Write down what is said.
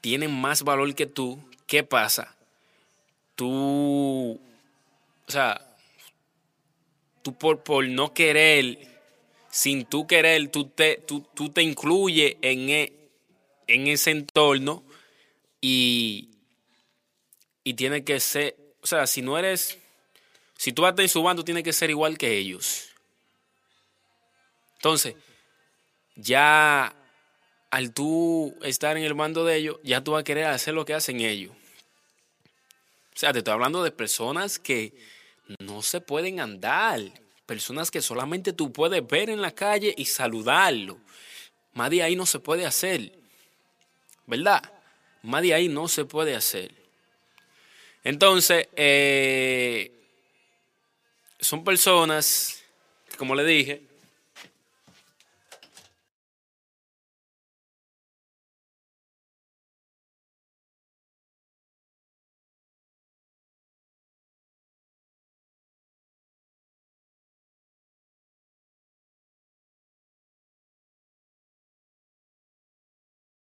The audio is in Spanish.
tienen más valor que tú, ¿qué pasa? Tú, o sea, tú por, por no querer, sin tú querer, tú te, tú, tú te incluyes en, e, en ese entorno y, y tiene que ser, o sea, si no eres, si tú vas en su bando, tiene que ser igual que ellos. Entonces, ya al tú estar en el bando de ellos, ya tú vas a querer hacer lo que hacen ellos. O sea, te estoy hablando de personas que no se pueden andar, personas que solamente tú puedes ver en la calle y saludarlo. Más de ahí no se puede hacer, ¿verdad? Más de ahí no se puede hacer. Entonces, eh, son personas, como le dije,